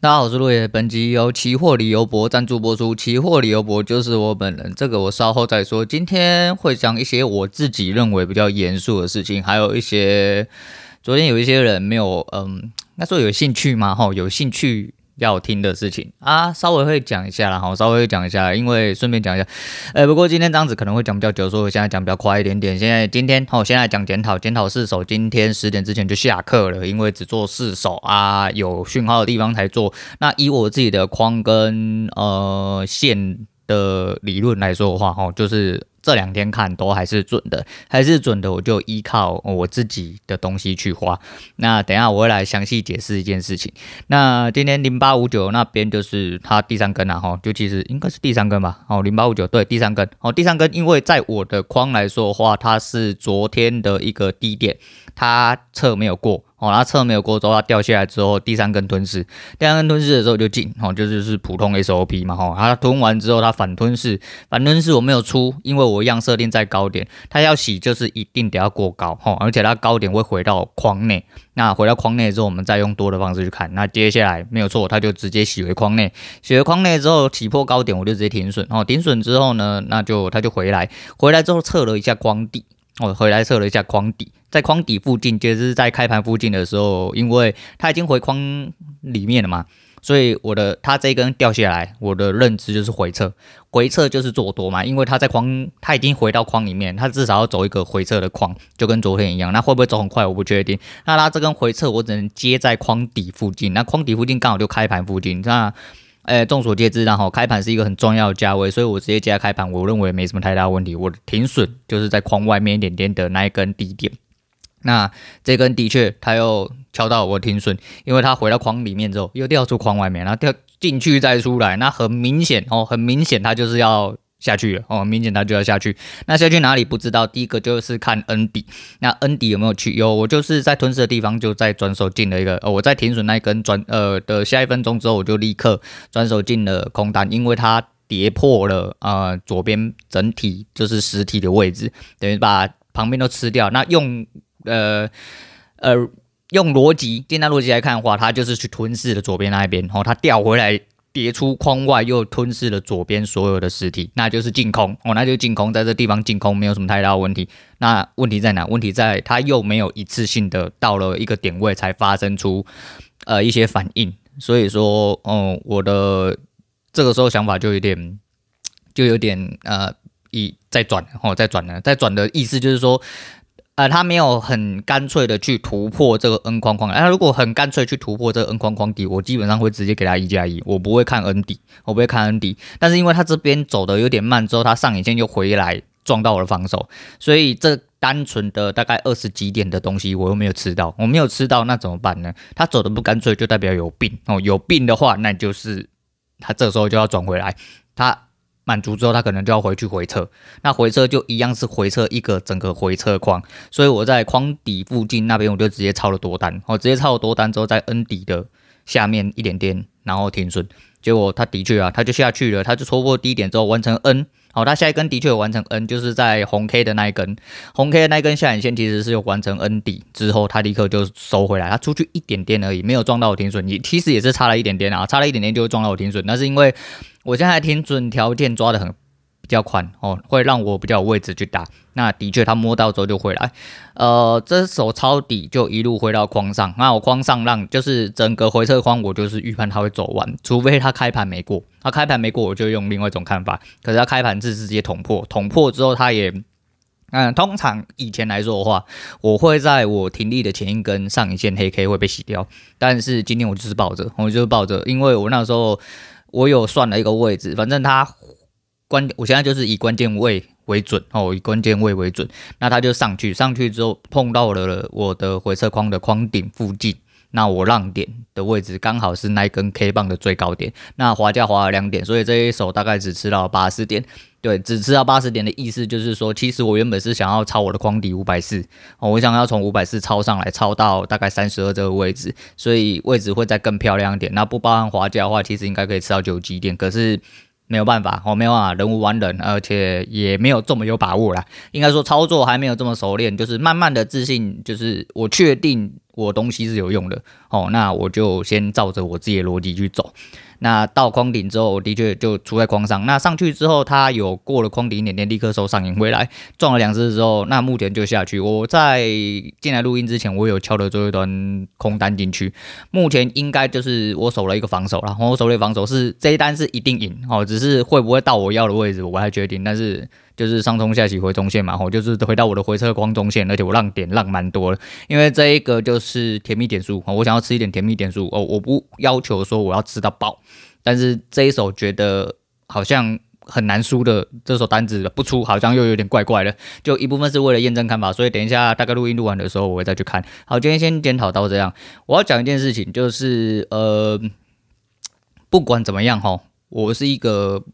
大家好，我是陆野。本集由期货理由博赞助播出。期货理由博就是我本人，这个我稍后再说。今天会讲一些我自己认为比较严肃的事情，还有一些昨天有一些人没有，嗯，那说有兴趣吗？哈，有兴趣。要听的事情啊，稍微会讲一下啦，好，稍微会讲一下，因为顺便讲一下，呃，不过今天这样子可能会讲比较久，所以我现在讲比较快一点点。现在今天好，现在讲检讨，检讨四手，今天十点之前就下课了，因为只做四手啊，有讯号的地方才做。那以我自己的框跟呃线的理论来说的话，哈，就是。这两天看都还是准的，还是准的，我就依靠我自己的东西去花。那等下我会来详细解释一件事情。那今天零八五九那边就是它第三根啊，哈，就其实应该是第三根吧。哦，零八五九对，第三根。哦，第三根，因为在我的框来说的话，它是昨天的一个低点，它测没有过。哦，它测没有过之后，它掉下来之后，第三根吞噬，第三根吞噬的时候就进，哦，就是是普通 SOP 嘛，哈，它吞完之后它反吞噬，反吞噬我没有出，因为我一样设定在高点，它要洗就是一定得要过高，哈，而且它高点会回到框内，那回到框内之后，我们再用多的方式去看，那接下来没有错，它就直接洗回框内，洗回框内之后起破高点，我就直接停损，哦，停损之后呢，那就它就回来，回来之后测了一下框底。我回来测了一下框底，在框底附近，就是在开盘附近的时候，因为它已经回框里面了嘛，所以我的它这一根掉下来，我的认知就是回撤，回撤就是做多嘛，因为它在框，它已经回到框里面，它至少要走一个回撤的框，就跟昨天一样，那会不会走很快我不确定，那它这根回撤我只能接在框底附近，那框底附近刚好就开盘附近，那。哎，众所皆知，然后开盘是一个很重要的价位，所以我直接加开盘，我认为没什么太大问题。我的停损就是在框外面一点点的那一根低点。那这根的确，它又敲到我停损，因为它回到框里面之后又掉出框外面，然后掉进去再出来，那很明显哦，很明显它就是要。下去了哦，明显它就要下去。那下去哪里不知道？第一个就是看 N 底，那 N 底有没有去？有，我就是在吞噬的地方就在转手进了一个。呃，我在停损那一根转呃的下一分钟之后，我就立刻转手进了空单，因为它跌破了呃左边整体就是实体的位置，等于把旁边都吃掉。那用呃呃用逻辑，简单逻辑来看的话，它就是去吞噬了左边那一边，然后它掉回来。跌出框外，又吞噬了左边所有的实体，那就是净空哦，那就净空，在这地方净空没有什么太大问题。那问题在哪？问题在它又没有一次性的到了一个点位才发生出呃一些反应，所以说，嗯，我的这个时候想法就有点就有点呃，一再转哦，再转了，再转的意思就是说。呃，他没有很干脆的去突破这个 N 框框，他、呃、如果很干脆去突破这个 N 框框底，我基本上会直接给他一加一，我不会看 N 底，我不会看 N 底。但是因为他这边走的有点慢，之后他上影线又回来撞到我的防守，所以这单纯的大概二十几点的东西我又没有吃到，我没有吃到，那怎么办呢？他走的不干脆，就代表有病哦，有病的话，那就是他这时候就要转回来，他。满足之后，他可能就要回去回撤，那回撤就一样是回撤一个整个回撤框，所以我在框底附近那边我就直接抄了多单，我直接抄了多单之后，在 N 底的下面一点点，然后停损，结果他的确啊，他就下去了，他就戳破低点之后完成 N。好，它下一根的确有完成 N，就是在红 K 的那一根，红 K 的那一根下影线其实是有完成 N 底之后，它立刻就收回来，它出去一点点而已，没有撞到我停损，你其实也是差了一点点啊，差了一点点就会撞到我停损，那是因为我现在停损条件抓的很。比较宽哦，会让我比较有位置去打。那的确，他摸到之后就回来。呃，这手抄底就一路回到框上。那我框上让就是整个回撤框，我就是预判他会走完，除非他开盘没过。他开盘没过，我就用另外一种看法。可是他开盘是直接捅破，捅破之后他也嗯，通常以前来说的话，我会在我停利的前一根上影线黑 K 会被洗掉。但是今天我就是抱着，我就是抱着，因为我那时候我有算了一个位置，反正它。关，我现在就是以关键位为准哦，以关键位为准。那它就上去，上去之后碰到了我的回撤框的框顶附近，那我让点的位置刚好是那一根 K 棒的最高点。那滑价滑了两点，所以这一手大概只吃到八十点。对，只吃到八十点的意思就是说，其实我原本是想要抄我的框底五百四哦，我想要从五百四抄上来，抄到大概三十二这个位置，所以位置会再更漂亮一点。那不包含滑价的话，其实应该可以吃到九几点，可是。没有办法，我没有办法，人无完人，而且也没有这么有把握啦。应该说操作还没有这么熟练，就是慢慢的自信，就是我确定我东西是有用的，哦，那我就先照着我自己的逻辑去走。那到框顶之后，的确就出在框上。那上去之后，它有过了框顶一点点，立刻收上影回来，撞了两次之后，那目前就下去。我在进来录音之前，我有敲了最后一段空单进去。目前应该就是我守了一个防守，然后我守了一个防守是这一单是一定赢哦，只是会不会到我要的位置，我还决定。但是就是上冲下起回中线嘛，哦，就是回到我的回撤光中线，而且我浪点浪蛮多了，因为这一个就是甜蜜点数，我想要吃一点甜蜜点数哦，我不要求说我要吃到爆。但是这一手觉得好像很难输的这手单子不出，好像又有点怪怪的。就一部分是为了验证看法，所以等一下大概录音录完的时候，我会再去看。好，今天先检讨到这样。我要讲一件事情，就是呃，不管怎么样哈，我是一个。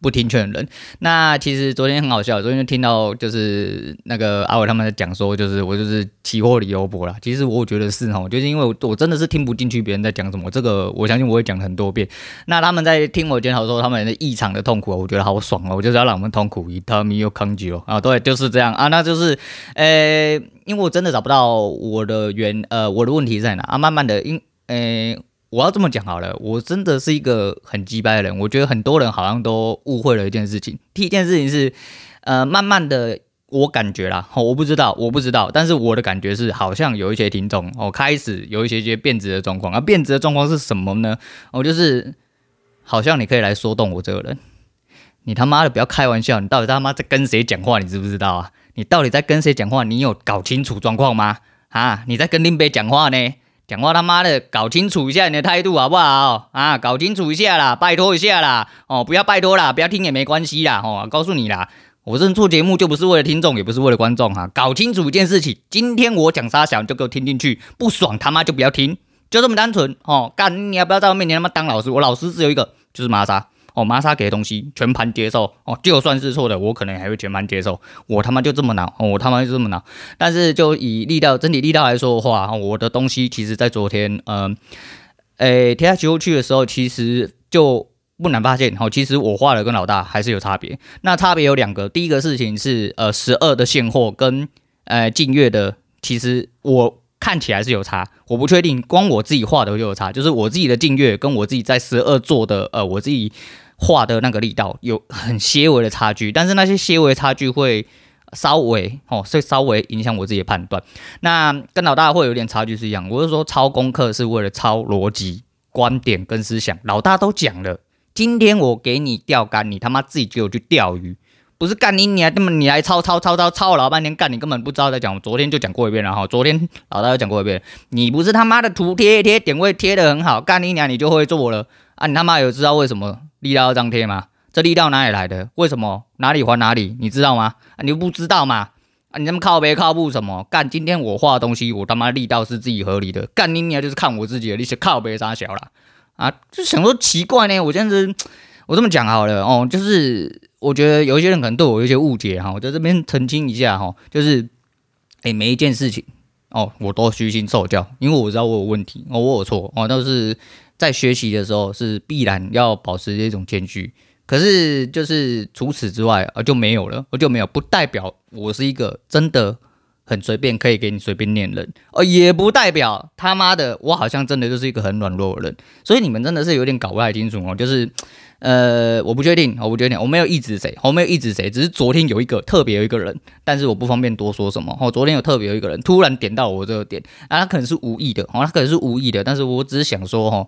不听劝的人，那其实昨天很好笑，昨天就听到就是那个阿伟他们在讲说，就是我就是期货里优博啦。其实我觉得是齁，就是因为我我真的是听不进去别人在讲什么，这个我相信我会讲很多遍。那他们在听我检讨说他们的异常的痛苦，我觉得好爽哦，我就是要让我们痛苦一他们又抗拒哦啊，对，就是这样啊，那就是呃、因为我真的找不到我的原呃我的问题在哪啊，慢慢的因呃。我要这么讲好了，我真的是一个很鸡掰的人。我觉得很多人好像都误会了一件事情。第一件事情是，呃，慢慢的我感觉啦，我不知道，我不知道，但是我的感觉是，好像有一些听众哦，开始有一些些变质的状况。而变质的状况是什么呢？哦，就是好像你可以来说动我这个人。你他妈的不要开玩笑，你到底他妈在跟谁讲话？你知不知道啊？你到底在跟谁讲话？你有搞清楚状况吗？啊，你在跟林北讲话呢？讲话他妈的，搞清楚一下你的态度好不好啊？搞清楚一下啦，拜托一下啦！哦，不要拜托啦，不要听也没关系啦。哦，告诉你啦，我这做节目就不是为了听众，也不是为了观众哈。搞清楚一件事情，今天我讲啥小，就给我听进去，不爽他妈就不要听，就这么单纯哦。干，你要不要在我面前他妈当老师？我老师只有一个，就是玛莎。哦，玛莎给的东西全盘接受哦，就算是错的，我可能还会全盘接受。我他妈就这么恼，哦，我他妈就这么恼。但是就以力道整体力道来说的话，我的东西其实在昨天，嗯、呃，诶，贴下期货去的时候，其实就不难发现，哦，其实我画的跟老大还是有差别。那差别有两个，第一个事情是，呃，十二的现货跟呃近月的，其实我看起来是有差，我不确定，光我自己画的就有差，就是我自己的近月跟我自己在十二做的，呃，我自己。画的那个力道有很些微的差距，但是那些些微的差距会稍微哦，会稍微影响我自己的判断。那跟老大会有点差距是一样，我是说抄功课是为了抄逻辑、观点跟思想。老大都讲了，今天我给你钓竿，你他妈自己就去钓鱼，不是干你你还这么你来抄抄抄抄抄老半天干，你根本不知道在讲。我昨天就讲过一遍了哈，昨天老大又讲过一遍，你不是他妈的图贴一贴点位贴的很好，干你娘你就会做了啊？你他妈有知道为什么？力道要张贴吗？这力道哪里来的？为什么？哪里还哪里？你知道吗？啊，你不知道吗？啊，你这么靠北靠步什么？干，今天我画东西，我他妈力道是自己合理的。干你娘，就是看我自己的，力是靠北啥小啦？啊，就想说奇怪呢。我这样子，我这么讲好了哦，就是我觉得有一些人可能对我有一些误解哈，我在这边澄清一下哈，就是诶、每一件事情哦，我都虚心受教，因为我知道我有问题，哦，我有错哦，都是。在学习的时候是必然要保持这种间距，可是就是除此之外啊就没有了，我就没有，不代表我是一个真的很随便可以给你随便念人，哦，也不代表他妈的我好像真的就是一个很软弱的人，所以你们真的是有点搞不太清楚哦，就是。呃，我不确定，我不确定，我没有一直谁，我没有一直谁，只是昨天有一个特别有一个人，但是我不方便多说什么。哦，昨天有特别有一个人突然点到我这个点，啊，他可能是无意的，哦，他可能是无意的，但是我只是想说，哈，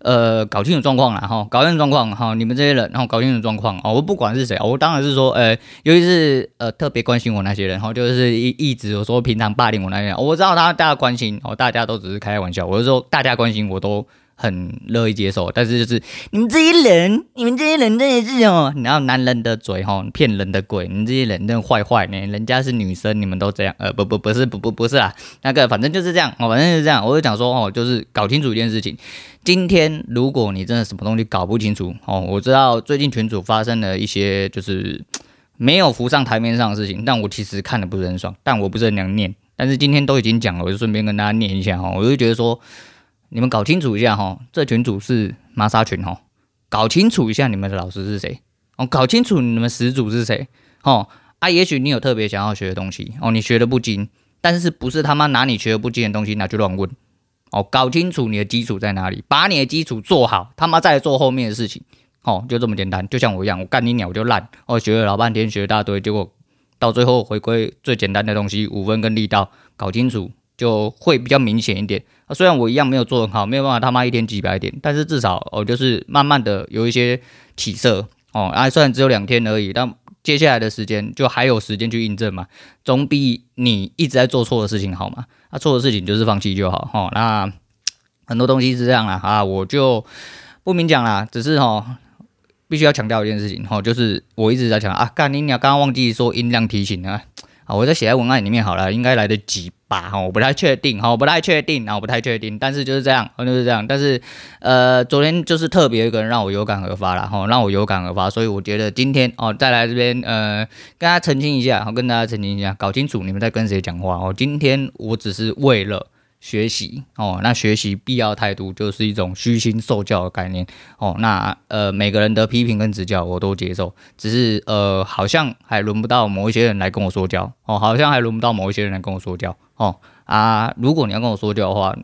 呃，搞清楚状况了，哈，搞清楚状况，哈，你们这些人，然后搞清楚状况，哦，我不管是谁，我当然是说，呃，尤其是呃特别关心我那些人，哈，就是一一直有说平常霸凌我那些人，我知道他大家关心，哦，大家都只是开玩笑，我是说大家关心我都。很乐意接受，但是就是你们这些人，你们这些人真的是哦，然后男人的嘴哈，骗人的鬼，你们这些人真的坏坏呢。人家是女生，你们都这样，呃，不不不是不不不是啊，那个反正就是这样，哦，反正就是这样。我就讲说哦，就是搞清楚一件事情。今天如果你真的什么东西搞不清楚哦，我知道最近群主发生了一些就是没有浮上台面上的事情，但我其实看的不是很爽，但我不是很想念。但是今天都已经讲了，我就顺便跟大家念一下哈，我就觉得说。你们搞清楚一下哈，这群主是麻沙群哈，搞清楚一下你们的老师是谁。哦，搞清楚你们始祖是谁哦啊，也许你有特别想要学的东西哦，你学的不精，但是不是他妈拿你学的不精的东西拿去乱问。哦，搞清楚你的基础在哪里，把你的基础做好，他妈再做后面的事情，哦，就这么简单，就像我一样，我干你鸟我就烂，我学了老半天，学了大堆，结果到最后回归最简单的东西，五分跟力道搞清楚就会比较明显一点。啊，虽然我一样没有做很好，没有办法他妈一天几百点，但是至少哦，就是慢慢的有一些起色哦，啊，虽然只有两天而已，但。接下来的时间就还有时间去印证嘛，总比你一直在做错的事情好嘛。啊、错的事情就是放弃就好哈。那很多东西是这样啦啊，我就不明讲啦，只是哈必须要强调一件事情哈，就是我一直在讲啊，干你娘，刚刚忘记说音量提醒啊。啊，我在写在文案里面好了，应该来得及吧？哈，我不太确定，哈，我不太确定，啊，我不太确定，但是就是这样，就是这样。但是，呃，昨天就是特别一个人让我有感而发了，哈，让我有感而发，所以我觉得今天哦，再来这边，呃，跟大家澄清一下，跟大家澄清一下，搞清楚你们在跟谁讲话哦。今天我只是为了。学习哦，那学习必要态度就是一种虚心受教的概念哦。那呃，每个人的批评跟指教我都接受，只是呃，好像还轮不到某一些人来跟我说教哦，好像还轮不到某一些人来跟我说教哦啊。如果你要跟我说教的话。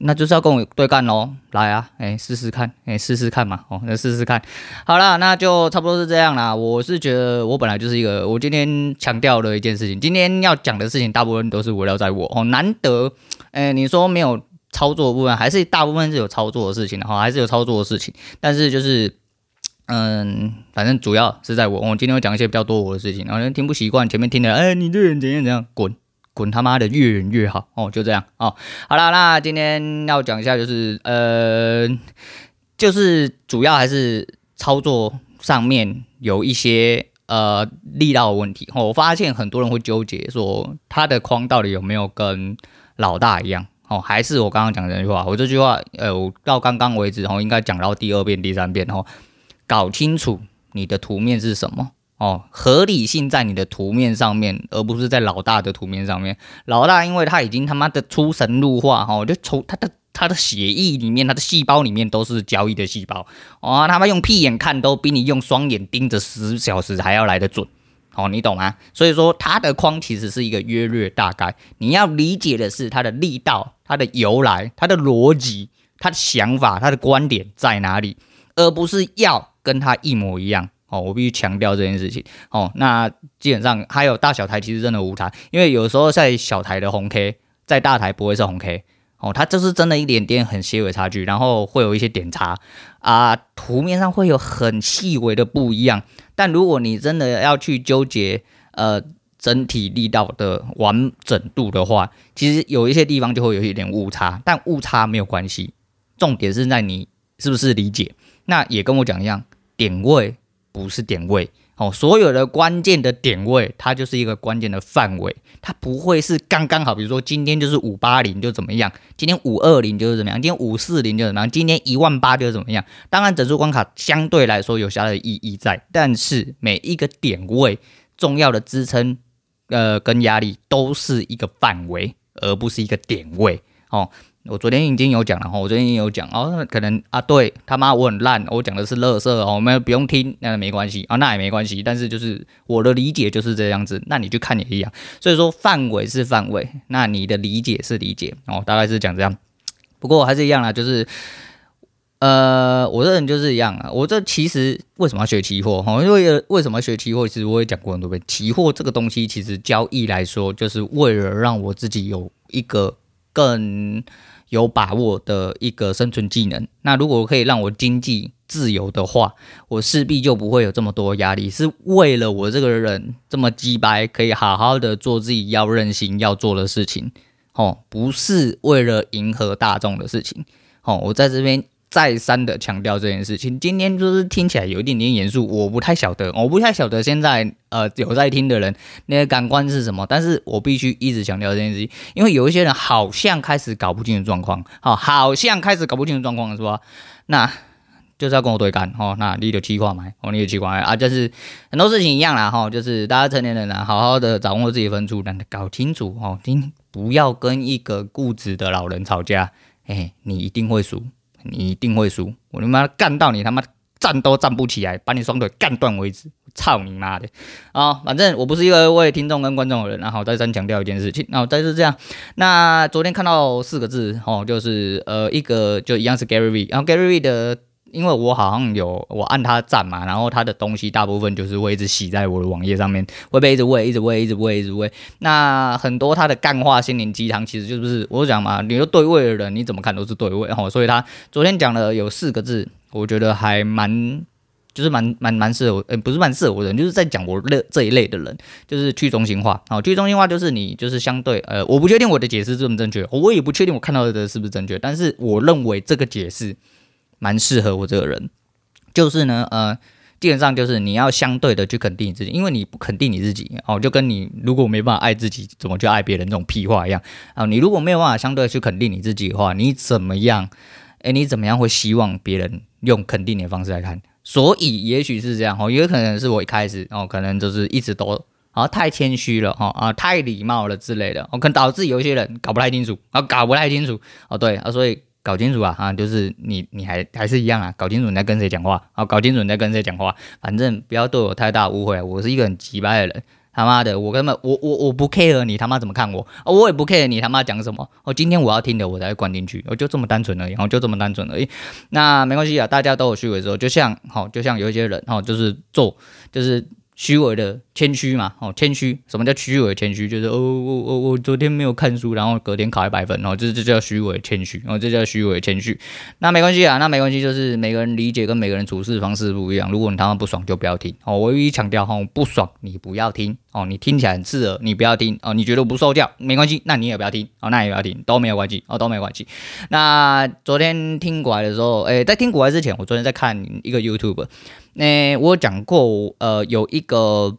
那就是要跟我对干喽，来啊，哎，试试看，哎，试试看嘛，哦，那试试看，好啦，那就差不多是这样啦。我是觉得我本来就是一个，我今天强调了一件事情，今天要讲的事情大部分都是围绕在我哦，难得，哎，你说没有操作的部分，还是大部分是有操作的事情的哈，还是有操作的事情，但是就是，嗯，反正主要是在我，我今天会讲一些比较多我的事情，然后听不习惯前面听的，哎，你这人怎样怎样，滚。滚他妈的越远越好哦，就这样哦。好了，那今天要讲一下，就是呃，就是主要还是操作上面有一些呃力道的问题。哦，我发现很多人会纠结说，他的框到底有没有跟老大一样？哦，还是我刚刚讲的那句话？我这句话，呃，到刚刚为止，哦，应该讲到第二遍、第三遍，哦，搞清楚你的图面是什么。哦，合理性在你的图面上面，而不是在老大的图面上面。老大因为他已经他妈的出神入化，哈，就从他的他的血液里面，他的细胞里面都是交易的细胞。哦，他妈用屁眼看都比你用双眼盯着十小时还要来得准。哦，你懂吗？所以说他的框其实是一个约略大概，你要理解的是他的力道、它的由来、它的逻辑、他的想法、他的观点在哪里，而不是要跟他一模一样。哦，我必须强调这件事情。哦，那基本上还有大小台其实真的无差，因为有时候在小台的红 K，在大台不会是红 K。哦，它就是真的一点点很细微差距，然后会有一些点差啊，图面上会有很细微的不一样。但如果你真的要去纠结呃整体力道的完整度的话，其实有一些地方就会有一点误差，但误差没有关系，重点是在你是不是理解。那也跟我讲一样，点位。不是点位哦，所有的关键的点位，它就是一个关键的范围，它不会是刚刚好。比如说今天就是五八零就怎么样，今天五二零就是怎么样，今天五四零就怎么样，今天一万八就怎么样。当然整数关卡相对来说有它的意义在，但是每一个点位重要的支撑呃跟压力都是一个范围，而不是一个点位哦。我昨天已经有讲了哈，我昨天已经有讲哦，可能啊，对他妈我很烂，我讲的是垃圾哦，我们不用听，那没关系啊，那也没关系，但是就是我的理解就是这样子，那你去看也一样，所以说范围是范围，那你的理解是理解哦，大概是讲这样，不过还是一样啦，就是呃，我这人就是一样啊，我这其实为什么要学期货哈？因为为什么学期货？其实我也讲过很多遍，期货这个东西其实交易来说，就是为了让我自己有一个更。有把握的一个生存技能。那如果可以让我经济自由的话，我势必就不会有这么多压力。是为了我这个人这么鸡掰，可以好好的做自己要任性要做的事情，哦，不是为了迎合大众的事情。哦，我在这边。再三的强调这件事情，今天就是听起来有一点点严肃，我不太晓得，我不太晓得现在呃有在听的人那个感官是什么，但是我必须一直强调这件事情，因为有一些人好像开始搞不清楚状况，好，好像开始搞不清楚状况是吧？那就是要跟我对干，哦，那你有气话吗？哦，你有气话啊？就是很多事情一样啦，哈，就是大家成年人啊，好好的掌握自己分寸，让他搞清楚，哦，听不要跟一个固执的老人吵架，哎，你一定会输。你一定会输，我他妈干到你他妈站都站不起来，把你双腿干断为止，操你妈的啊！反正我不是一个为听众跟观众的人，然后再三强调一件事情，然后再是这样。那昨天看到四个字哦，就是呃一个就一样是 Gary V，然后 Gary V 的，因为我好像有我按他赞嘛，然后他的东西大部分就是会一直洗在我的网页上面，会被一直喂，一直喂，一直喂，一直喂。那很多他的干话心灵鸡汤，其实就是我讲嘛，你说对味的人，你怎么看都是对味哦。所以他昨天讲了有四个字，我觉得还蛮。就是蛮蛮蛮适合，呃、不是蛮适合我的人，就是在讲我类这一类的人，就是去中心化。好，去中心化就是你就是相对，呃，我不确定我的解释是不正确，我也不确定我看到的是不是正确，但是我认为这个解释蛮适合我这个人。就是呢，呃，基本上就是你要相对的去肯定你自己，因为你不肯定你自己，哦，就跟你如果没办法爱自己，怎么去爱别人这种屁话一样啊。你如果没有办法相对去肯定你自己的话，你怎么样？哎、你怎么样会希望别人用肯定你的方式来看？所以也许是这样哦，也可能是我一开始哦，可能就是一直都啊太谦虚了哈啊太礼貌了之类的，哦，可能导致有些人搞不太清楚啊，搞不太清楚哦，对啊，所以搞清楚啊啊，就是你你还还是一样啊，搞清楚你在跟谁讲话啊，搞清楚你在跟谁讲话，反正不要对我太大误会，我是一个很直白的人。他妈的，我根本我我我不 care 你他妈怎么看我啊，我也不 care 你他妈讲什么。哦，今天我要听的我才会关进去，我就这么单纯而已，然后就这么单纯而已。那没关系啊，大家都有虚伪的时候，就像好，就像有一些人哈，就是做就是。虚伪的谦虚嘛，哦，谦虚，什么叫虚伪谦虚？就是哦，我我我昨天没有看书，然后隔天考一百分，然后这这叫虚伪谦虚，哦，这叫虚伪谦虚。那没关系啊，那没关系，就是每个人理解跟每个人处事方式不一样。如果你他妈不爽，就不要听哦。我唯一强调哈，不爽你不要听哦，你听起来很刺耳，你不要听哦。你觉得不受教没关系，那你也不要听哦，那也不要听，都没有关系哦，都没有关系。那昨天听过来的时候，诶，在听过来之前，我昨天在看一个 YouTube。那、欸、我讲过，呃，有一个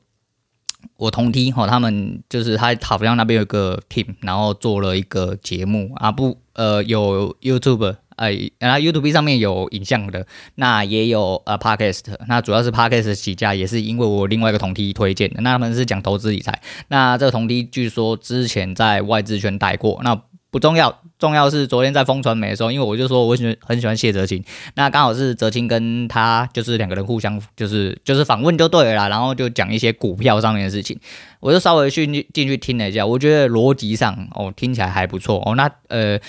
我同梯哈，他们就是他好像那边有个 team，然后做了一个节目啊，不，呃，有 YouTube，哎，然后 YouTube 上面有影像的，那也有呃 Podcast，那主要是 Podcast 起家，也是因为我另外一个同梯推荐的，那他们是讲投资理财，那这个同梯据说之前在外资圈待过，那。不重要，重要是昨天在风传媒的时候，因为我就说我喜欢很喜欢谢哲青，那刚好是哲青跟他就是两个人互相就是就是访问就对了啦，然后就讲一些股票上面的事情，我就稍微去进去听了一下，我觉得逻辑上哦听起来还不错哦，那呃。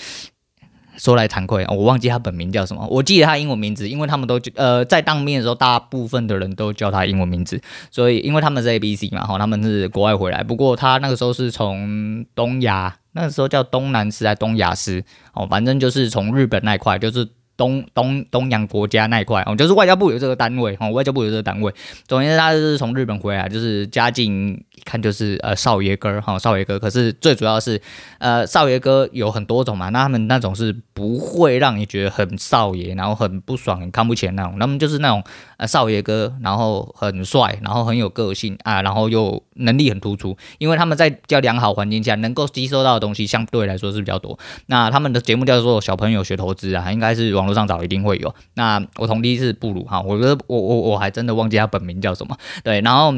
说来惭愧，哦，我忘记他本名叫什么，我记得他英文名字，因为他们都呃在当面的时候，大部分的人都叫他英文名字，所以因为他们是 ABC 嘛，哈，他们是国外回来，不过他那个时候是从东亚，那个时候叫东南师还东亚师，哦，反正就是从日本那块，就是。东东东洋国家那一块哦，就是外交部有这个单位哦，外交部有这个单位。总之，他就是从日本回来，就是家境一看就是呃少爷哥哈，少爷哥。可是最主要是呃少爷哥有很多种嘛，那他们那种是不会让你觉得很少爷，然后很不爽、很看不起那种。他们就是那种呃少爷哥，然后很帅，然后很有个性啊，然后又能力很突出。因为他们在比较良好环境下，能够吸收到的东西相对来说是比较多。那他们的节目叫做《小朋友学投资》啊，应该是往。网络上找一定会有。那我同梯是布鲁哈，我觉得我我我还真的忘记他本名叫什么。对，然后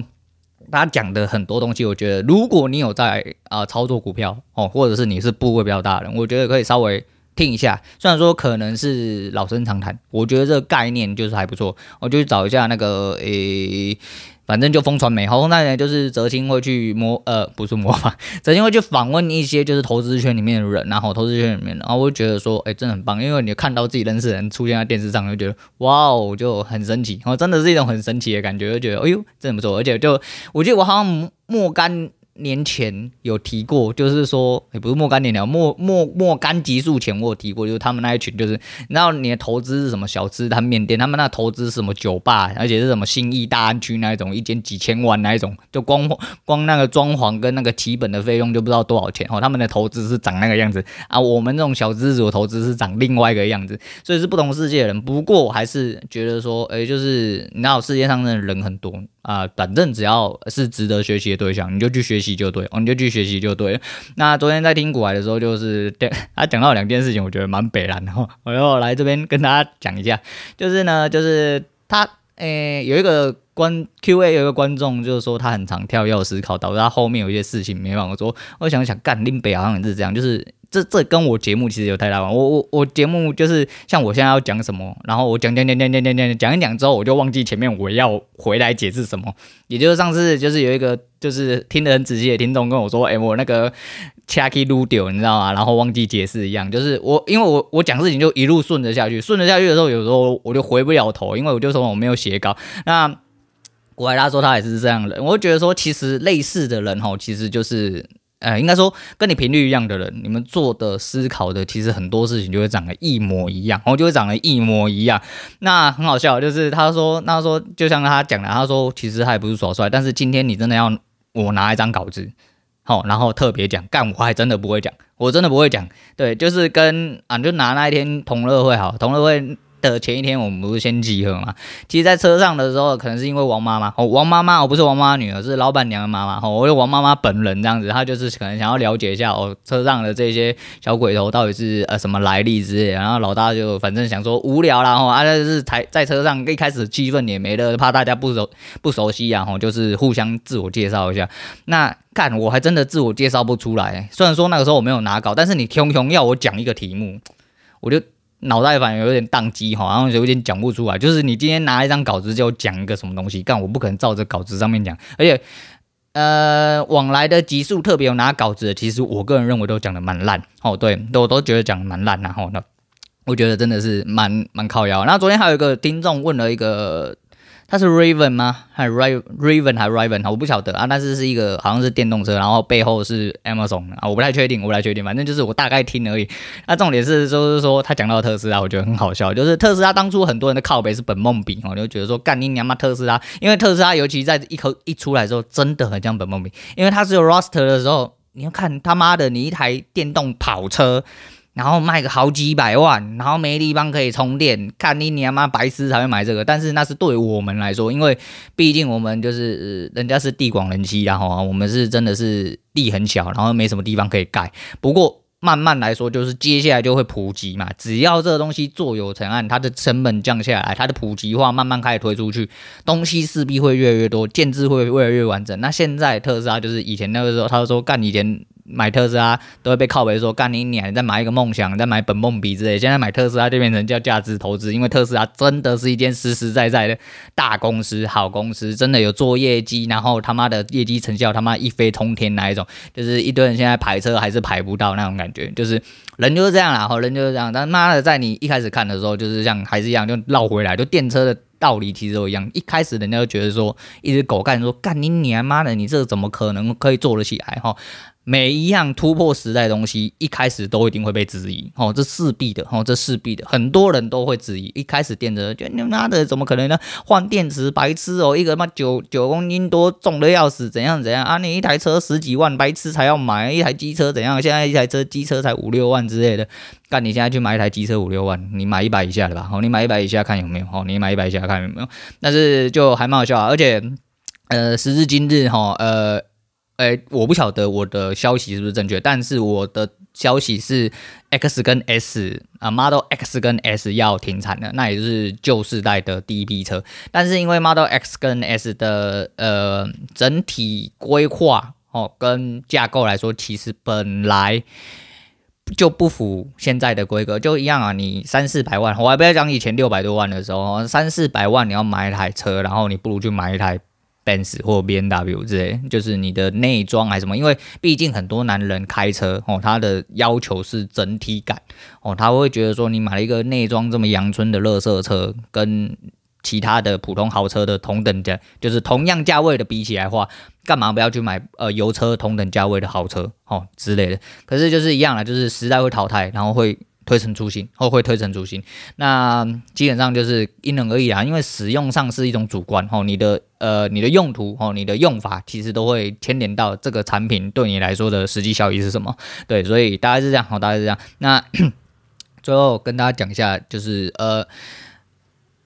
他讲的很多东西，我觉得如果你有在啊、呃、操作股票哦，或者是你是部位比较大的人，我觉得可以稍微听一下。虽然说可能是老生常谈，我觉得这个概念就是还不错。我就去找一下那个诶。反正就风传媒，然后那呢就是泽青会去模呃不是模仿，泽青会去访问一些就是投资圈里面的人，然后投资圈里面，然后我就觉得说，哎、真的很棒，因为你看到自己认识的人出现在电视上，就觉得哇哦，就很神奇，然后真的是一种很神奇的感觉，就觉得哎呦，真的不错，而且就我记得我好像莫干。年前有提过，就是说，也、不是莫干年了，莫莫莫干集数前我有提过，就是他们那一群，就是你知道你的投资是什么小吃摊面店，他们那投资是什么酒吧，而且是什么新义大安区那一种，一间几千万那一种，就光光那个装潢跟那个提本的费用就不知道多少钱哦。他们的投资是长那个样子啊，我们这种小资族投资是长另外一个样子，所以是不同世界的人。不过我还是觉得说，哎、就是你知道世界上的人很多。啊，反正只要是值得学习的对象，你就去学习就对，哦，你就去学习就对。那昨天在听古来的时候，就是 他讲到两件事情，我觉得蛮北然的哈，我要来这边跟大家讲一下，就是呢，就是他诶、有一个观 Q&A 有一个观众就是说他很常跳跃思考，导致他后面有一些事情没办法做。我想想，干林北好像也是这样，就是这这跟我节目其实有太大关。我我我节目就是像我现在要讲什么，然后我讲讲讲讲讲讲讲讲一讲之后，我就忘记前面我要回来解释什么。也就是上次就是有一个就是听得很仔细的听众跟我说，哎，我那个掐 key 撸掉，你知道吗？然后忘记解释一样，就是我因为我我讲事情就一路顺着下去，顺着下去的时候，有时候我就回不了头，因为我就说我没有写稿。那古来他说他也是这样的人，我觉得说其实类似的人吼，其实就是。呃，应该说跟你频率一样的人，你们做的、思考的，其实很多事情就会长得一模一样，然后就会长得一模一样。那很好笑，就是他说，那他说就像他讲的，他说其实他也不是耍帅，但是今天你真的要我拿一张稿子，好，然后特别讲，干我还真的不会讲，我真的不会讲。对，就是跟啊，就拿那一天同乐会好，同乐会。的前一天，我们不是先集合嘛？其实，在车上的时候，可能是因为王妈妈哦，王妈妈，我不是王妈女儿，是老板娘的妈妈哦。我有王妈妈本人这样子，她就是可能想要了解一下哦，车上的这些小鬼头到底是呃什么来历之类。然后老大就反正想说无聊啦，吼，啊，就是台在车上一开始气氛也没了，怕大家不熟不熟悉啊，吼，就是互相自我介绍一下。那干我还真的自我介绍不出来，虽然说那个时候我没有拿稿，但是你熊熊要我讲一个题目，我就。脑袋反而有点宕机哈，然后有点讲不出来。就是你今天拿一张稿子就讲一个什么东西，但我不可能照着稿子上面讲。而且，呃，往来的集数特别有拿稿子的，其实我个人认为都讲的蛮烂哦。对，我都觉得讲的蛮烂，然后呢，我觉得真的是蛮蛮靠腰。然后昨天还有一个听众问了一个。它是 Raven 吗？还是 Raven 还 Raven？我不晓得啊，但是是一个好像是电动车，然后背后是 Amazon 啊，我不太确定，我不太确定，反正就是我大概听而已。那重点是就是说他讲到特斯拉，我觉得很好笑，就是特斯拉当初很多人的靠背是本梦比，我就觉得说干你娘妈特斯拉，因为特斯拉尤其在一口一出来的时候，真的很像本梦比，因为它是有 Roster 的时候，你要看他妈的你一台电动跑车。然后卖个好几百万，然后没地方可以充电，看你你他妈白痴才会买这个。但是那是对我们来说，因为毕竟我们就是人家是地广人稀，然后我们是真的是地很小，然后没什么地方可以盖。不过慢慢来说，就是接下来就会普及嘛。只要这个东西做有成案，它的成本降下来，它的普及化慢慢开始推出去，东西势必会越来越多，建制会越来越完整。那现在特斯拉就是以前那个时候，他说干以前。买特斯拉都会被靠北说干你娘，你再买一个梦想，你再买本梦比之类。现在买特斯拉就变成叫价值投资，因为特斯拉真的是一间实实在在的大公司、好公司，真的有做业绩，然后他妈的业绩成效他妈一飞冲天那一种，就是一堆人现在排车还是排不到那种感觉，就是人就是这样啦，好人就是这样。但妈的，在你一开始看的时候，就是像还是一样，就绕回来，就电车的道理其实都一样。一开始人家就觉得说，一只狗干说干你娘妈的，你这怎么可能可以做得起来哈？每一样突破时代的东西，一开始都一定会被质疑，哦，这势必的，哦，这势必的，很多人都会质疑。一开始电车就你妈的，怎么可能呢？换电池白痴哦，一个他妈九九公斤多，重的要死，怎样怎样啊？你一台车十几万，白痴才要买一台机车，怎样？现在一台车机车才五六万之类的，干你现在去买一台机车五六万，你买一百以下的吧？哦，你买一百以下看有没有？哦，你买一百以下看有没有？但是就还蛮好笑啊，而且，呃，时至今日，哈，呃。诶，我不晓得我的消息是不是正确，但是我的消息是 X 跟 S 啊，Model X 跟 S 要停产了，那也是旧世代的第一批车。但是因为 Model X 跟 S 的呃整体规划哦跟架构来说，其实本来就不符现在的规格，就一样啊。你三四百万，我还不要讲以前六百多万的时候，三四百万你要买一台车，然后你不如去买一台。Benz 或 BNW 之类，就是你的内装还是什么？因为毕竟很多男人开车哦，他的要求是整体感哦，他会觉得说你买了一个内装这么阳春的垃圾车，跟其他的普通豪车的同等价，就是同样价位的比起来的话，干嘛不要去买呃油车同等价位的豪车哦之类的？可是就是一样的，就是时代会淘汰，然后会。推陈出新，后会推陈出新，那基本上就是因人而异啊，因为使用上是一种主观哦，你的呃你的用途哦，你的用法其实都会牵连到这个产品对你来说的实际效益是什么，对，所以大概是这样，好，大概是这样。那 最后跟大家讲一下，就是呃。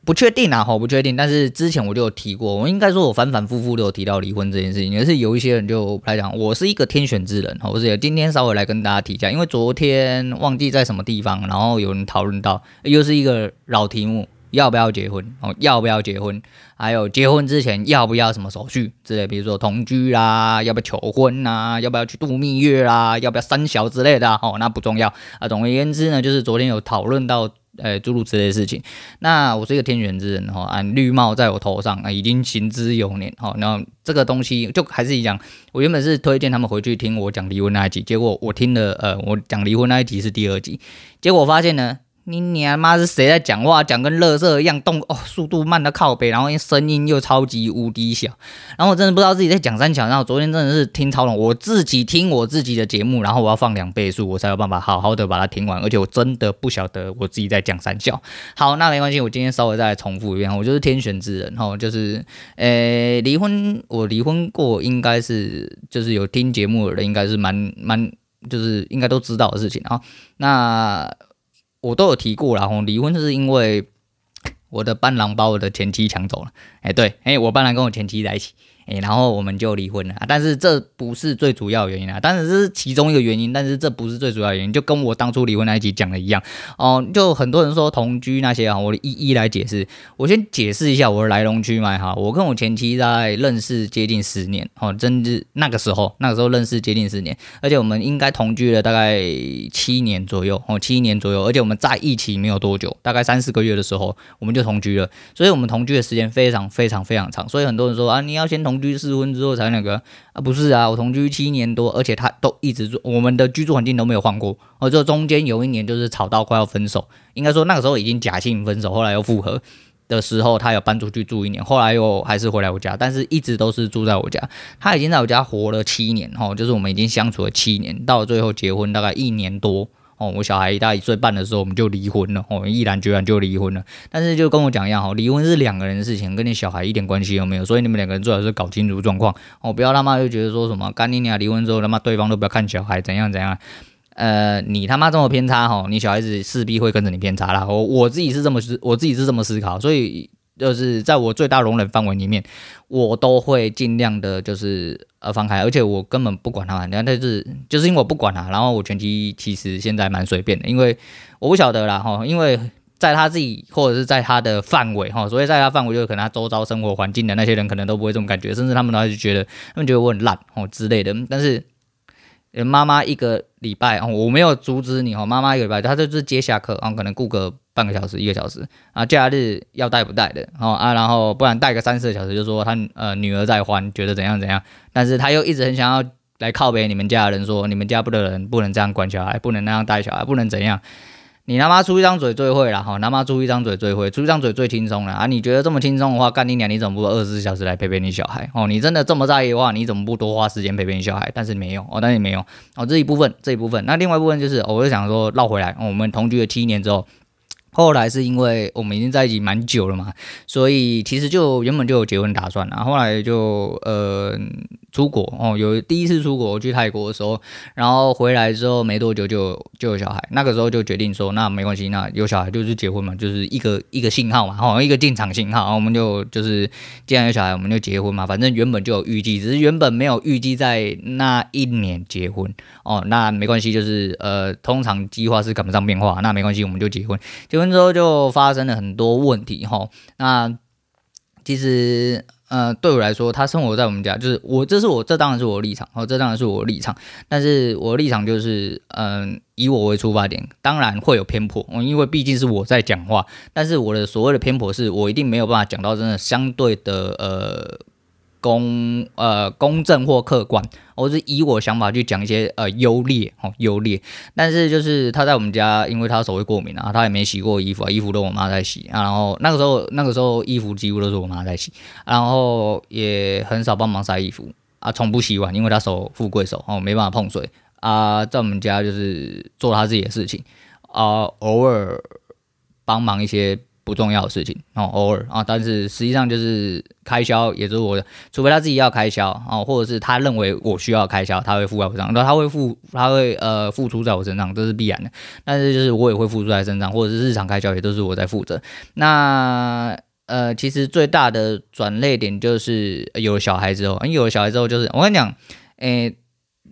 不确定啊，我不确定。但是之前我就有提过，我应该说，我反反复复都有提到离婚这件事情。也是有一些人就来讲，我是一个天选之人，我是今天稍微来跟大家提一下，因为昨天忘记在什么地方，然后有人讨论到，又是一个老题目，要不要结婚哦，要不要结婚，还有结婚之前要不要什么手续之类，比如说同居啦，要不要求婚呐，要不要去度蜜月啦，要不要生小之类的哦，那不重要啊。总而言之呢，就是昨天有讨论到。呃，诸如此类的事情。那我是一个天选之人哈，啊，绿帽在我头上啊，已经行之有年哈。然后这个东西就还是一样，我原本是推荐他们回去听我讲离婚那一集，结果我听了呃，我讲离婚那一集是第二集，结果发现呢。你你他妈是谁在讲话？讲跟乐色一样，动哦，速度慢到靠背，然后声音又超级无敌小，然后我真的不知道自己在讲三小。然后昨天真的是听超懂，我自己听我自己的节目，然后我要放两倍速，我才有办法好好的把它听完。而且我真的不晓得我自己在讲三小。好，那没关系，我今天稍微再来重复一遍，我就是天选之人哈，就是呃离婚，我离婚过，应该是就是有听节目的人，应该是蛮蛮就是应该都知道的事情啊。那。我都有提过了，吼，离婚就是因为我的伴郎把我的前妻抢走了，哎，对，哎，我伴郎跟我前妻在一起。然后我们就离婚了，但是这不是最主要原因啊，但是这是其中一个原因，但是这不是最主要原因，就跟我当初离婚那一集讲的一样。哦，就很多人说同居那些啊，我一一来解释，我先解释一下我的来龙去脉哈，我跟我前妻在认识接近十年，哦，真的那个时候，那个时候认识接近十年，而且我们应该同居了大概七年左右，哦，七年左右，而且我们在一起没有多久，大概三四个月的时候我们就同居了，所以我们同居的时间非常非常非常长，所以很多人说啊，你要先同。居试婚之后才那个。啊，不是啊，我同居七年多，而且他都一直住，我们的居住环境都没有换过，哦，就中间有一年就是吵到快要分手，应该说那个时候已经假性分手，后来又复合的时候，他有搬出去住一年，后来又还是回来我家，但是一直都是住在我家，他已经在我家活了七年，哈，就是我们已经相处了七年，到了最后结婚大概一年多。哦，我小孩大一岁半的时候，我们就离婚了。哦，毅然决然就离婚了。但是就跟我讲一样，哈，离婚是两个人的事情，跟你小孩一点关系都没有。所以你们两个人最好是搞清楚状况。哦，不要他妈就觉得说什么，干你俩离婚之后，他妈对方都不要看小孩，怎样怎样。呃，你他妈这么偏差，哈，你小孩子势必会跟着你偏差啦。我我自己是这么思，我自己是这么思考，所以。就是在我最大容忍范围里面，我都会尽量的，就是呃放开，而且我根本不管他们。但是就是因为我不管他，然后我前妻其实现在蛮随便的，因为我不晓得啦哈，因为在他自己或者是在他的范围哈，所以在他范围就可能他周遭生活环境的那些人可能都不会这种感觉，甚至他们都还是觉得他们觉得我很烂哦之类的。但是妈妈一个礼拜哦，我没有阻止你哦，妈妈一个礼拜，她就是接下课啊，可能顾个。半个小时，一个小时啊，假日要带不带的哦啊，然后不然带个三四个小时，就说她呃女儿在欢，觉得怎样怎样，但是她又一直很想要来靠北你们家的人说，你们家不的人不能这样管小孩，不能那样带小孩，不能怎样，你他妈出一张嘴最会了哈，他妈出一张嘴最会，出一张嘴最轻松了啊，你觉得这么轻松的话，干你娘，你怎么不二十四小时来陪陪你小孩哦？你真的这么在意的话，你怎么不多花时间陪陪你小孩？但是没有哦，但是没有哦，这一部分这一部分，那另外一部分就是，我就想说绕回来，我们同居了七年之后。后来是因为我们已经在一起蛮久了嘛，所以其实就原本就有结婚打算了。后来就呃出国哦，有第一次出国去泰国的时候，然后回来之后没多久就就有小孩。那个时候就决定说，那没关系，那有小孩就是结婚嘛，就是一个一个信号嘛，哦，一个进场信号。我们就就是既然有小孩，我们就结婚嘛。反正原本就有预计，只是原本没有预计在那一年结婚哦。那没关系，就是呃通常计划是赶不上变化，那没关系，我们就结婚结婚。之后就发生了很多问题哈，那其实呃对我来说，他生活在我们家，就是我这是我这当然是我的立场哦，这当然是我的立场，但是我的立场就是嗯、以我为出发点，当然会有偏颇，因为毕竟是我在讲话，但是我的所谓的偏颇是我一定没有办法讲到真的相对的呃。公呃公正或客观，我是以我想法去讲一些呃优劣哦优劣，但是就是他在我们家，因为他手会过敏啊，他也没洗过衣服啊，衣服都我妈在洗啊，然后那个时候那个时候衣服几乎都是我妈在洗，然后也很少帮忙晒衣服啊，从不洗碗，因为他手富贵手哦，没办法碰水啊，在我们家就是做他自己的事情啊，偶尔帮忙一些。不重要的事情哦，偶尔啊，但是实际上就是开销，也是我的，除非他自己要开销啊，或者是他认为我需要开销，他会付在我身上，那他会付，他会呃付出在我身上，这是必然的。但是就是我也会付出在身上，或者是日常开销也都是我在负责。那呃，其实最大的转捩点就是有了小孩之后，因为有了小孩之后，就是我跟你讲，诶，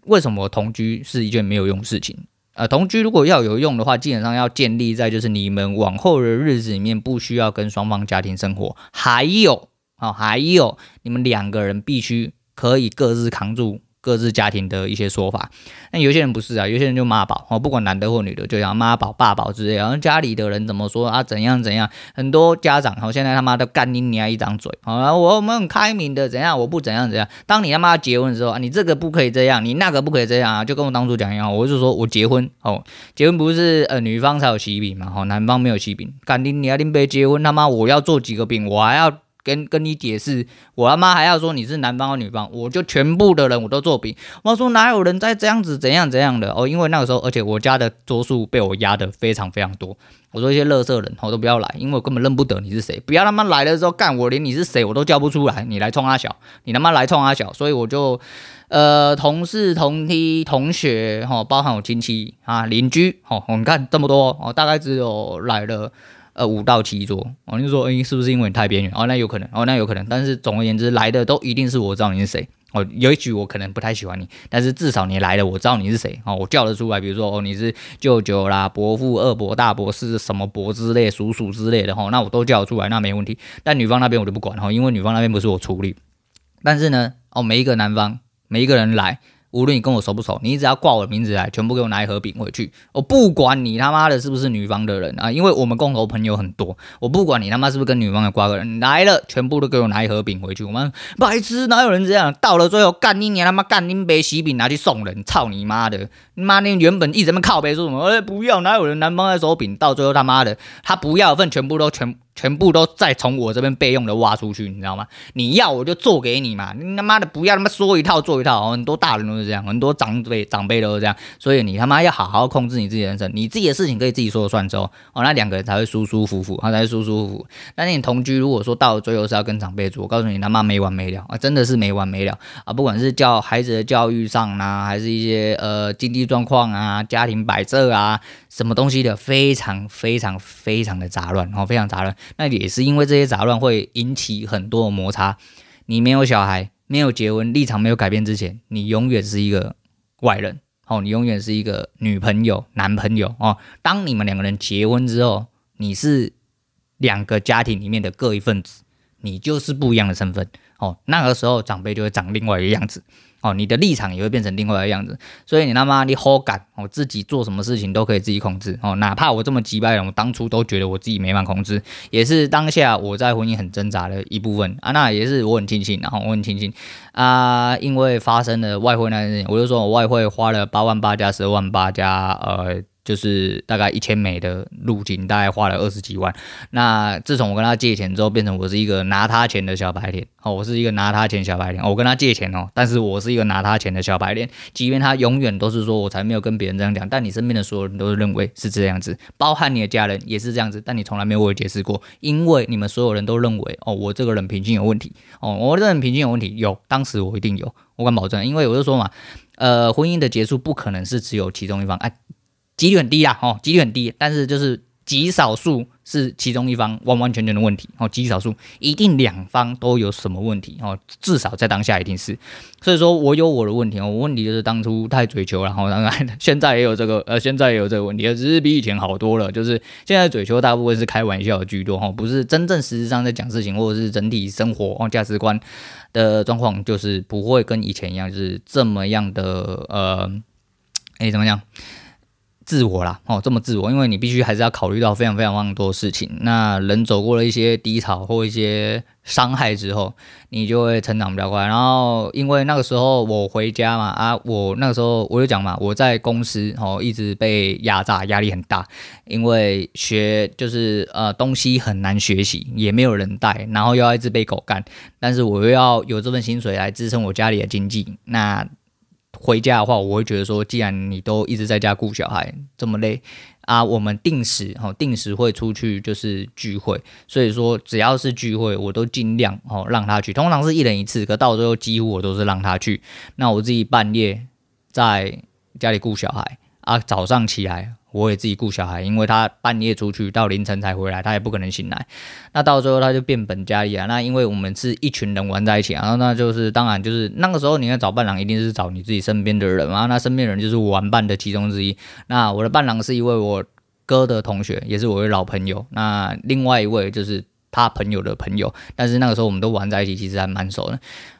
为什么同居是一件没有用事情？呃，同居如果要有用的话，基本上要建立在就是你们往后的日子里面不需要跟双方家庭生活，还有啊、还有你们两个人必须可以各自扛住。各自家庭的一些说法，那有些人不是啊，有些人就妈宝哦，不管男的或女的，就像妈宝、爸宝之类，然后家里的人怎么说啊，怎样怎样，很多家长哦，现在他妈的干你娘一张嘴啊，我们很开明的，怎样我不怎样怎样。当你他妈结婚的时候啊，你这个不可以这样，你那个不可以这样啊，就跟我当初讲一样，我就说我结婚哦，结婚不是呃女方才有喜饼嘛，哦，男方没有喜饼，干你娘，你别结婚他妈我要做几个饼，我还要。跟跟你解释，我他妈还要说你是男方和女方，我就全部的人我都做饼。我说哪有人在这样子怎样怎样的哦？因为那个时候，而且我家的桌数被我压得非常非常多。我说一些垃圾人我都不要来，因为我根本认不得你是谁。不要他妈来的时候干我连你是谁我都叫不出来，你来冲阿小，你他妈来冲阿小。所以我就呃同事同梯同学哈，包含我亲戚啊邻居哦，你看这么多哦，大概只有来了。呃，五到七桌，哦，你就说，哎、是不是因为你太边缘？哦，那有可能，哦，那有可能。但是总而言之，来的都一定是我知道你是谁。哦，有一局我可能不太喜欢你，但是至少你来了，我知道你是谁。哦，我叫得出来，比如说，哦，你是舅舅啦、伯父、二伯、大伯是什么伯之类、叔叔之类的，哈、哦，那我都叫得出来，那没问题。但女方那边我就不管，哈，因为女方那边不是我处理。但是呢，哦，每一个男方，每一个人来。无论你跟我熟不熟，你只要挂我的名字来，全部给我拿一盒饼回去。我不管你他妈的是不是女方的人啊，因为我们共同朋友很多。我不管你他妈是不是跟女方的瓜葛人来了，全部都给我拿一盒饼回去。我们白痴，哪有人这样？到了最后干你娘他妈干你杯喜饼拿去送人，操你妈的！你妈那原本一直在靠北说什么？哎，不要，哪有人男方在收饼？到最后他妈的，他不要的份全部都全。全部都再从我这边备用的挖出去，你知道吗？你要我就做给你嘛，你他妈的不要他妈说一套做一套，很多大人都是这样，很多长辈长辈都是这样，所以你他妈要好好控制你自己的人生，你自己的事情可以自己说了算之后，哦，那两个人才会舒舒服服，他才会舒舒服服。但是你同居，如果说到最后是要跟长辈住，我告诉你他妈没完没了啊，真的是没完没了啊！不管是教孩子的教育上呢，还是一些呃经济状况啊、家庭摆设啊。什么东西的非常非常非常的杂乱，哦，非常杂乱。那也是因为这些杂乱会引起很多的摩擦。你没有小孩，没有结婚，立场没有改变之前，你永远是一个外人，哦，你永远是一个女朋友、男朋友，哦。当你们两个人结婚之后，你是两个家庭里面的各一份子，你就是不一样的身份，哦。那个时候长辈就会长另外一个样子。哦，你的立场也会变成另外一样子，所以你他妈你好敢我，自己做什么事情都可以自己控制。哦，哪怕我这么击败人，我当初都觉得我自己没办法控制，也是当下我在婚姻很挣扎的一部分。啊，那也是我很庆幸，然后我很庆幸。啊，因为发生了外汇那件事，我就说我外汇花了八万八加十二万八加呃。就是大概一千美的路径，大概花了二十几万。那自从我跟他借钱之后，变成我是一个拿他钱的小白脸哦，我是一个拿他钱小白脸。我跟他借钱哦，但是我是一个拿他钱的小白脸。即便他永远都是说我才没有跟别人这样讲，但你身边的所有人都是认为是这样子，包含你的家人也是这样子，但你从来没有为我解释过，因为你们所有人都认为哦，我这个人品性有问题哦，我这个人品性有问题，有，当时我一定有，我敢保证，因为我就说嘛，呃，婚姻的结束不可能是只有其中一方哎。几率很低啦，哦，几率很低，但是就是极少数是其中一方完完全全的问题，哦，极少数一定两方都有什么问题，哦，至少在当下一定是，所以说我有我的问题，哦，我问题就是当初太追求，然后当然 现在也有这个，呃，现在也有这个问题，只是比以前好多了，就是现在追求大部分是开玩笑居多，哈，不是真正实质上在讲事情，或者是整体生活哦价值观的状况，就是不会跟以前一样，就是这么样的，呃，哎，怎么样？自我啦，哦，这么自我，因为你必须还是要考虑到非常非常非常多事情。那人走过了一些低潮或一些伤害之后，你就会成长比较快。然后，因为那个时候我回家嘛，啊，我那个时候我就讲嘛，我在公司哦一直被压榨，压力很大，因为学就是呃东西很难学习，也没有人带，然后又要一直被狗干，但是我又要有这份薪水来支撑我家里的经济，那。回家的话，我会觉得说，既然你都一直在家顾小孩这么累啊，我们定时哦，定时会出去就是聚会，所以说只要是聚会，我都尽量哦让他去，通常是一人一次，可到最后几乎我都是让他去。那我自己半夜在家里顾小孩啊，早上起来我也自己顾小孩，因为他半夜出去到凌晨才回来，他也不可能醒来。那到最后他就变本加厉啊。那因为我们是一群人玩在一起啊，然后那就是当然就是那个时候你要找伴郎，一定是找你自己身边的人嘛。那身边人就是玩伴的其中之一。那我的伴郎是一位我哥的同学，也是我的老朋友。那另外一位就是他朋友的朋友，但是那个时候我们都玩在一起，其实还蛮熟的。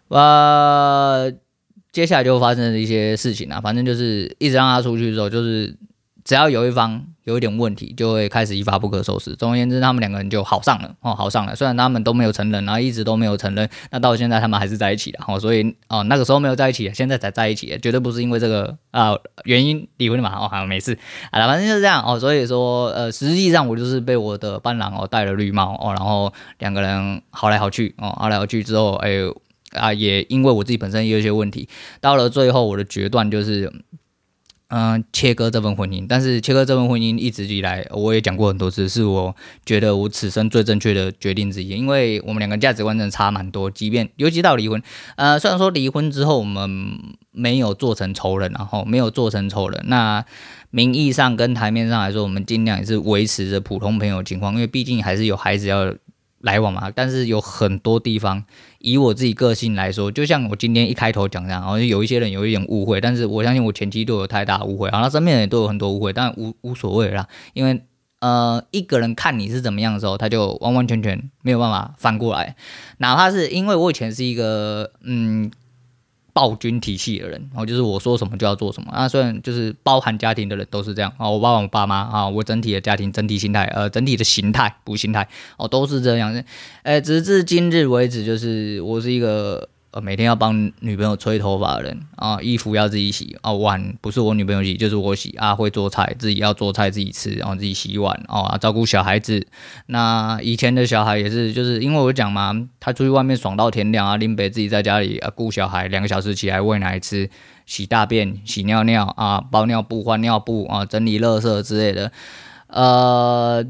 呃。接下来就发生了一些事情啊，反正就是一直让他出去之后，就是只要有一方有一点问题，就会开始一发不可收拾。总而言之，他们两个人就好上了哦，好上了。虽然他们都没有承认，然后一直都没有承认，那到现在他们还是在一起了哦。所以哦，那个时候没有在一起，现在才在一起，绝对不是因为这个啊、原因离婚的嘛哦，好，没事好了，反正就是这样哦。所以说呃，实际上我就是被我的伴郎哦戴了绿帽哦，然后两个人好来好去哦，好来好去之后，哎。啊，也因为我自己本身也有一些问题，到了最后我的决断就是，嗯、切割这份婚姻。但是切割这份婚姻一直以来，我也讲过很多次，是我觉得我此生最正确的决定之一。因为我们两个价值观真的差蛮多，即便尤其到离婚，呃，虽然说离婚之后我们没有做成仇人，然后没有做成仇人，那名义上跟台面上来说，我们尽量也是维持着普通朋友情况，因为毕竟还是有孩子要来往嘛。但是有很多地方。以我自己个性来说，就像我今天一开头讲这样，然后有一些人有一点误会，但是我相信我前期都有太大误会，然后他身边人都有很多误会，但无无所谓啦，因为呃一个人看你是怎么样的时候，他就完完全全没有办法翻过来，哪怕是因为我以前是一个嗯。暴君体系的人，然后就是我说什么就要做什么。那、啊、虽然就是包含家庭的人都是这样啊，我爸爸、我爸妈啊，我整体的家庭整体心态，呃，整体的形态不形态哦，都是这样。呃，直至今日为止，就是我是一个。呃，每天要帮女朋友吹头发的人啊，衣服要自己洗啊，碗不是我女朋友洗就是我洗啊，会做菜自己要做菜自己吃，然后自己洗碗啊，照顾小孩子。那以前的小孩也是，就是因为我讲嘛，他出去外面爽到天亮啊，林北自己在家里啊顾小孩，两个小时起来喂奶吃、洗大便、洗尿尿啊，包尿布、换尿布啊，整理垃圾之类的，呃，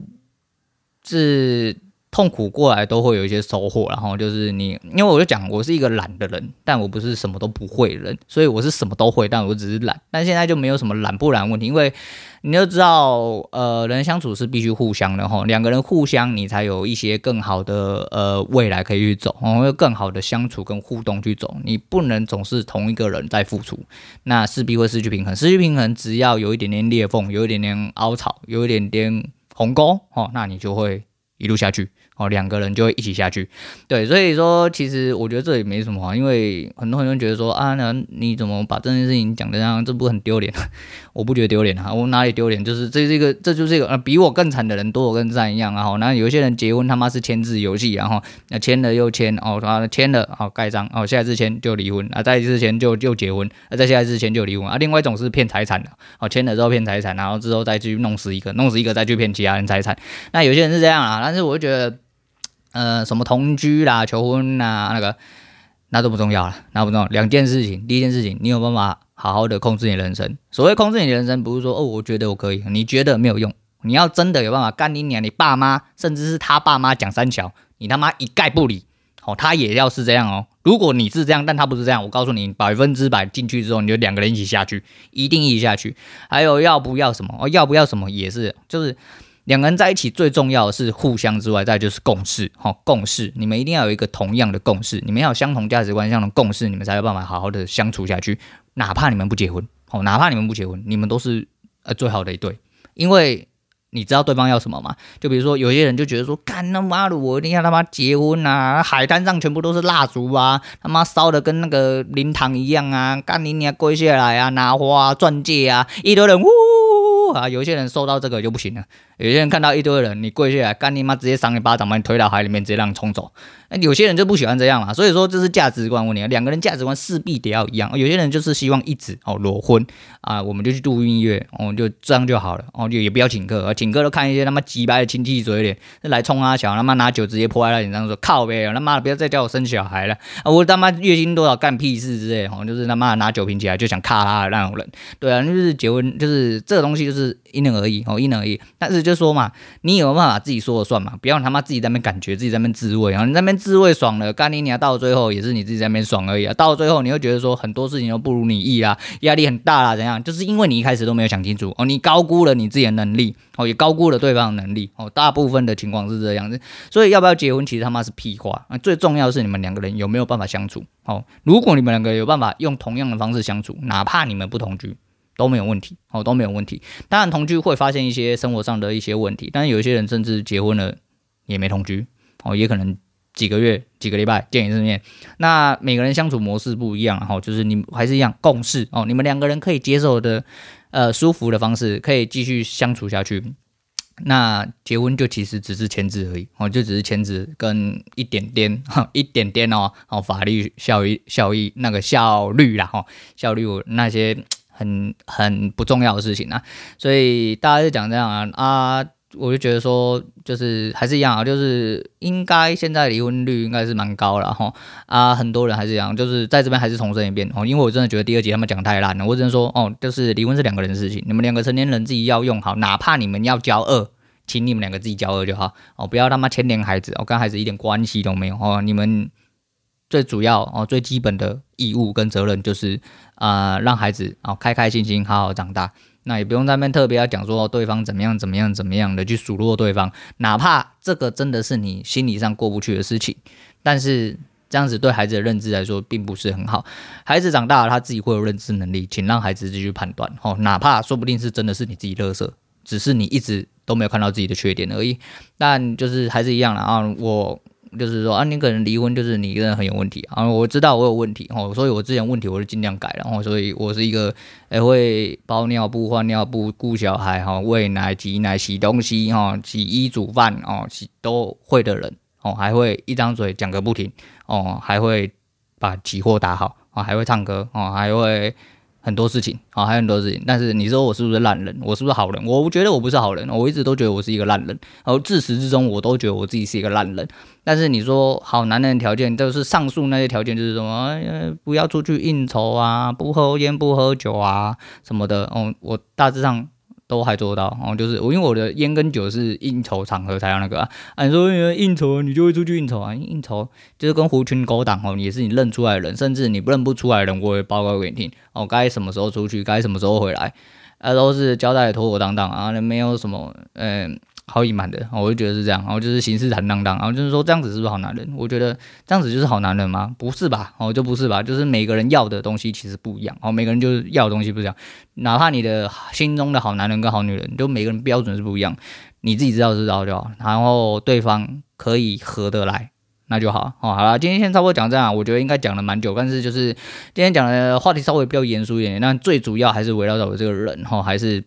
是。痛苦过来都会有一些收获，然后就是你，因为我就讲我是一个懒的人，但我不是什么都不会的人，所以我是什么都会，但我只是懒。但现在就没有什么懒不懒问题，因为你就知道，呃，人相处是必须互相的哈，两个人互相，你才有一些更好的呃未来可以去走，然后更好的相处跟互动去走。你不能总是同一个人在付出，那势必会失去平衡。失去平衡，只要有一点点裂缝，有一点点凹槽，有一点点鸿沟哦，那你就会一路下去。哦，两个人就会一起下去，对，所以说其实我觉得这也没什么，因为很多人觉得说啊，那你怎么把这件事情讲的这样，这不很丢脸？我不觉得丢脸啊，我哪里丢脸？就是这这个这就是一个呃比我更惨的人多我更惨一样啊。然后有些人结婚他妈是签字游戏，然后那签了又签哦，他签了哦盖章哦，下一次签就离婚啊，再一次签就就结婚啊，再下一次签就离婚啊。另外一种是骗财产的哦，签了之后骗财产，然后之后再去弄死一个，弄死一个再去骗其他人财产。那有些人是这样啊，但是我就觉得。呃，什么同居啦、求婚啦，那个那都不重要了，那不重要。两件事情，第一件事情，你有办法好好的控制你人生。所谓控制你人生，不是说哦，我觉得我可以，你觉得没有用。你要真的有办法干你娘，你爸妈甚至是他爸妈讲三桥，你他妈一概不理。哦，他也要是这样哦。如果你是这样，但他不是这样，我告诉你，百分之百进去之后，你就两个人一起下去，一定一起下去。还有要不要什么？哦，要不要什么也是，就是。两个人在一起最重要的是互相之外，再就是共识，哈，共识，你们一定要有一个同样的共识，你们要有相同价值观、相同共识，你们才有办法好好的相处下去。哪怕你们不结婚，哦，哪怕你们不结婚，你们都是呃最好的一对，因为你知道对方要什么吗？就比如说有些人就觉得说，干他妈的，我一定要他妈结婚啊，海滩上全部都是蜡烛啊，他妈烧的跟那个灵堂一样啊，干你娘跪下来啊，拿花啊钻戒啊，一堆人呜啊，有些人收到这个就不行了。有些人看到一堆人，你跪下来干你妈，直接扇你巴掌，把你推到海里面，直接让你冲走。那有些人就不喜欢这样嘛，所以说这是价值观问题。两个人价值观势必得要一样。有些人就是希望一直哦裸婚啊，我们就去度蜜月，哦就这样就好了，哦就也不要请客，啊请客都看一些他妈鸡掰的亲戚嘴脸，来冲啊小他妈拿酒直接泼在他脸上说靠呗，他妈的不要再叫我生小孩了，啊、我他妈月薪多少干屁事之类，哦就是他妈拿酒瓶起来就想咔啦的那种人。对啊，就是结婚就是这个东西就是是因人而异哦，因人而异。但是就说嘛，你有办法自己说了算嘛，不要他妈自己在那边感觉，自己在那边自慰啊，你在那边自慰爽了，干你娘，到最后也是你自己在那边爽而已啊。到最后你会觉得说很多事情都不如你意啊，压力很大啦，怎样？就是因为你一开始都没有想清楚哦，你高估了你自己的能力哦，也高估了对方的能力哦，大部分的情况是这样子。所以要不要结婚，其实他妈是屁话啊！最重要是你们两个人有没有办法相处哦。如果你们两个有办法用同样的方式相处，哪怕你们不同居。都没有问题，哦，都没有问题。当然同居会发现一些生活上的一些问题，但是有一些人甚至结婚了也没同居，哦，也可能几个月、几个礼拜见一次面。那每个人相处模式不一样，哈，就是你还是一样共事哦，你们两个人可以接受的，呃，舒服的方式可以继续相处下去。那结婚就其实只是签字而已，哦，就只是签字跟一点点，哈，一点点哦，哦，法律效益、效益那个效率啦，哈，效率那些。很很不重要的事情啊，所以大家就讲这样啊啊，我就觉得说，就是还是一样啊，就是应该现在离婚率应该是蛮高了哈啊，很多人还是一样，就是在这边还是重申一遍哦，因为我真的觉得第二集他们讲太烂了，我只能说哦，就是离婚是两个人的事情，你们两个成年人自己要用好，哪怕你们要交恶，请你们两个自己交恶就好哦，不要他妈牵连孩子，我跟孩子一点关系都没有哦，你们。最主要哦，最基本的义务跟责任就是，呃，让孩子哦开开心心好好长大。那也不用在那边特别要讲说对方怎么样怎么样怎么样的去数落对方，哪怕这个真的是你心理上过不去的事情，但是这样子对孩子的认知来说并不是很好。孩子长大了，他自己会有认知能力，请让孩子自己去判断哦，哪怕说不定是真的是你自己乐色，只是你一直都没有看到自己的缺点而已。但就是还是一样了啊，我。就是说啊，你可能离婚，就是你一个人很有问题啊。我知道我有问题哦，所以我之前问题我就尽量改了哦。所以我是一个诶会包尿布、换尿布、顾小孩哈、喂奶、挤奶、洗东西哈、洗衣煮饭哦，洗都会的人哦，还会一张嘴讲个不停哦，还会把期货打好啊，还会唱歌哦，还会。很多事情啊，还有很多事情，但是你说我是不是烂人？我是不是好人？我觉得我不是好人，我一直都觉得我是一个烂人，然后自始至终我都觉得我自己是一个烂人。但是你说好男人的条件，就是上述那些条件，就是什么？哎，不要出去应酬啊，不抽烟不喝酒啊，什么的。哦，我大致上。都还做到哦，就是我因为我的烟跟酒是应酬场合才要那个啊，啊你说应酬你就会出去应酬啊，应酬就是跟狐群狗党哦，也是你认出来的人，甚至你不认不出来的人，我也报告给你听哦，该什么时候出去，该什么时候回来，啊都是交代妥妥当当啊，那没有什么嗯。好隐瞒的，我就觉得是这样，然后就是行事坦荡荡，然后就是说这样子是不是好男人？我觉得这样子就是好男人吗？不是吧，哦就不是吧，就是每个人要的东西其实不一样，哦每个人就是要的东西不一样，哪怕你的心中的好男人跟好女人，就每个人标准是不一样，你自己知道知道就好，然后对方可以合得来。那就好哦，好了，今天先差不多讲这样，我觉得应该讲了蛮久，但是就是今天讲的话题稍微比较严肃一点，但最主要还是围绕着我这个人哈，还是。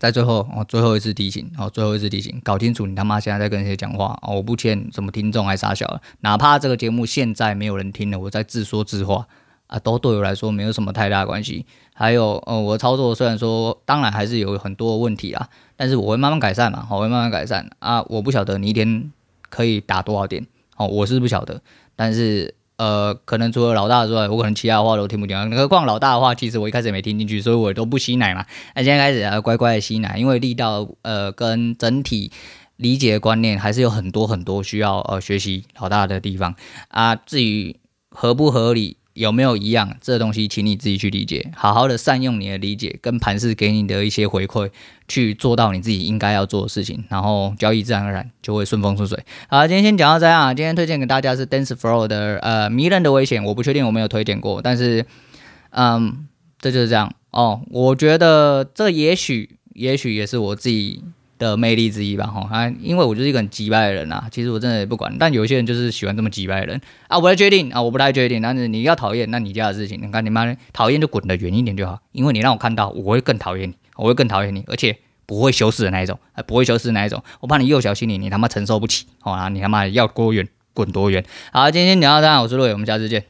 在最后，哦，最后一次提醒，哦，最后一次提醒，搞清楚你他妈现在在跟谁讲话，哦，我不欠什么听众还傻小，哪怕这个节目现在没有人听了，我在自说自话，啊，都对我来说没有什么太大关系。还有，呃，我操作虽然说，当然还是有很多问题啊，但是我会慢慢改善嘛，我会慢慢改善啊，我不晓得你一天可以打多少点，哦，我是不晓得，但是。呃，可能除了老大之外，我可能其他的话都听不见。何况老大的话，其实我一开始也没听进去，所以我都不吸奶嘛。那现在开始要乖乖的吸奶，因为力道呃跟整体理解观念还是有很多很多需要呃学习老大的地方啊。至于合不合理，有没有一样？这东西，请你自己去理解，好好的善用你的理解跟盘势给你的一些回馈，去做到你自己应该要做的事情，然后交易自然而然就会顺风顺水。好，今天先讲到这样。今天推荐给大家是 Dance Flow 的呃迷人的危险，我不确定我没有推荐过，但是嗯，这就是这样哦。我觉得这也许也许也是我自己。的魅力之一吧，哈啊，因为我就是一个很机掰的人啊，其实我真的也不管，但有些人就是喜欢这么机掰的人。啊，我来决定啊，我不太决定，但是你要讨厌，那你家的事情，你看你妈讨厌就滚得远一点就好，因为你让我看到，我会更讨厌你，我会更讨厌你，而且不会羞耻的那一种，不会羞耻的那一种，我怕你幼小心灵，你他妈承受不起，好啊，你他妈要多远滚多远，好，今天聊到这，我是陆伟，我们下次见。